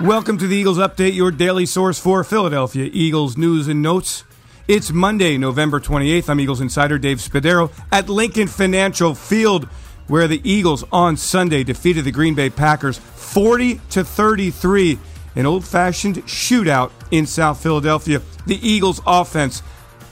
Welcome to the Eagles Update, your daily source for Philadelphia Eagles news and notes. It's Monday, November 28th. I'm Eagles insider Dave Spadaro at Lincoln Financial Field, where the Eagles on Sunday defeated the Green Bay Packers 40 to 33, an old-fashioned shootout in South Philadelphia. The Eagles offense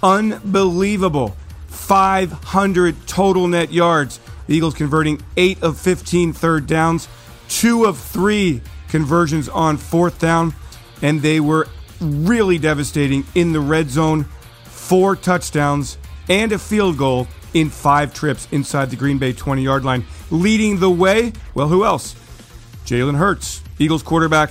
unbelievable. 500 total net yards. The Eagles converting 8 of 15 third downs, 2 of 3 conversions on fourth down, and they were really devastating in the red zone. Four touchdowns and a field goal in five trips inside the Green Bay 20 yard line. Leading the way, well, who else? Jalen Hurts, Eagles quarterback,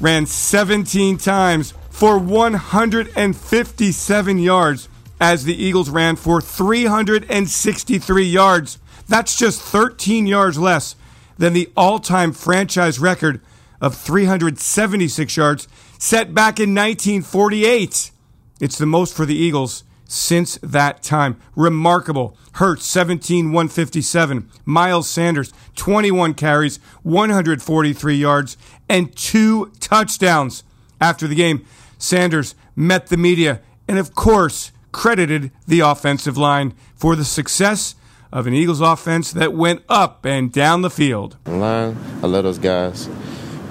ran 17 times for 157 yards as the Eagles ran for 363 yards. That's just 13 yards less than the all time franchise record of 376 yards set back in 1948. It's the most for the Eagles since that time. Remarkable. Hurts, 17 157. Miles Sanders 21 carries, 143 yards, and two touchdowns. After the game, Sanders met the media and, of course, credited the offensive line for the success of an Eagles offense that went up and down the field. Line, I love those guys.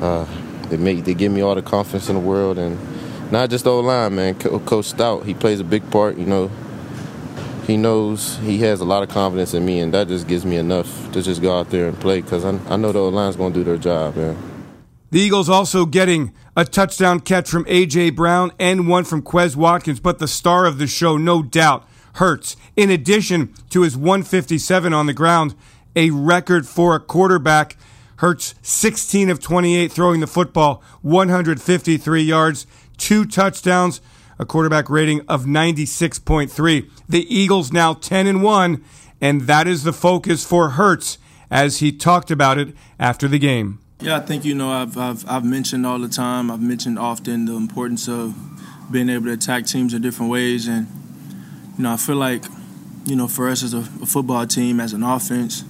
Uh, they make they give me all the confidence in the world, and not just old line, man. Coach Stout, he plays a big part. You know, he knows he has a lot of confidence in me, and that just gives me enough to just go out there and play because I, I know the old line's going to do their job, man. The Eagles also getting a touchdown catch from A.J. Brown and one from Quez Watkins, but the star of the show, no doubt, Hurts. In addition to his 157 on the ground, a record for a quarterback Hurts 16 of 28 throwing the football, 153 yards, two touchdowns, a quarterback rating of 96.3. The Eagles now 10 and 1, and that is the focus for Hurts as he talked about it after the game. Yeah, I think you know I've, I've I've mentioned all the time. I've mentioned often the importance of being able to attack teams in different ways, and you know I feel like you know for us as a, a football team, as an offense,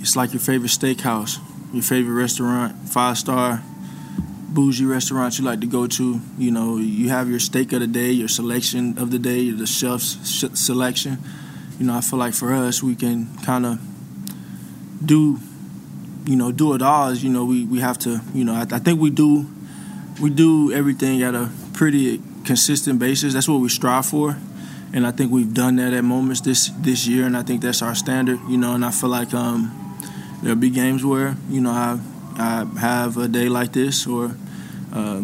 it's like your favorite steakhouse, your favorite restaurant, five star, bougie restaurant you like to go to. You know, you have your steak of the day, your selection of the day, the chef's selection. You know, I feel like for us, we can kind of do, you know, do it all. You know, we, we have to, you know, I, I think we do, we do everything at a pretty consistent basis. That's what we strive for and I think we've done that at moments this this year, and I think that's our standard, you know. And I feel like um, there'll be games where you know I I have a day like this or uh,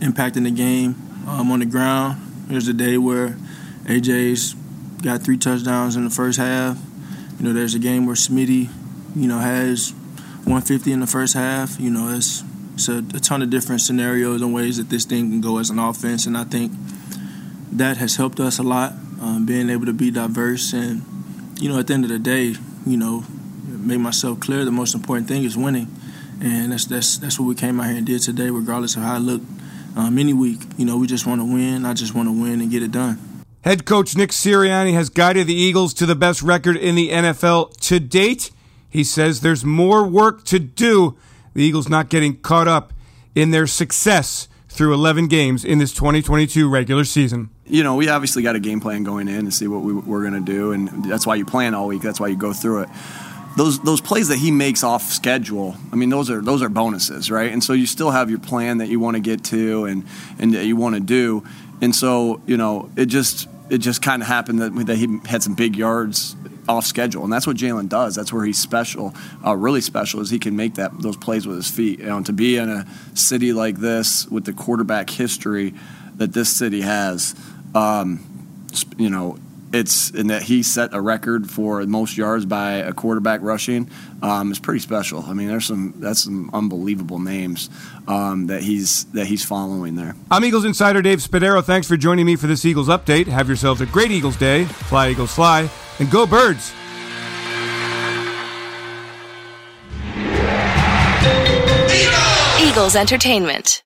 impacting the game um, on the ground. There's a day where AJ's got three touchdowns in the first half. You know, there's a game where Smitty, you know, has 150 in the first half. You know, it's it's a, a ton of different scenarios and ways that this thing can go as an offense, and I think that has helped us a lot. Um, being able to be diverse and you know, at the end of the day, you know, make myself clear. The most important thing is winning, and that's that's that's what we came out here and did today, regardless of how it looked. Um, any week, you know, we just want to win. I just want to win and get it done. Head coach Nick Sirianni has guided the Eagles to the best record in the NFL to date. He says there's more work to do. The Eagles not getting caught up in their success through 11 games in this 2022 regular season. You know, we obviously got a game plan going in to see what we, we're going to do, and that's why you plan all week. That's why you go through it those those plays that he makes off schedule, I mean, those are those are bonuses, right? And so you still have your plan that you want to get to and and that you want to do, and so you know it just it just kind of happened that that he had some big yards off schedule, and that's what Jalen does. That's where he's special, uh, really special, is he can make that those plays with his feet. You know, to be in a city like this with the quarterback history that this city has, um, you know, it's in that he set a record for most yards by a quarterback rushing. Um, it's pretty special. I mean, there's some that's some unbelievable names um, that he's that he's following there. I'm Eagles insider Dave Spadaro. Thanks for joining me for this Eagles update. Have yourselves a great Eagles day. Fly Eagles fly and go birds. Eagles Entertainment.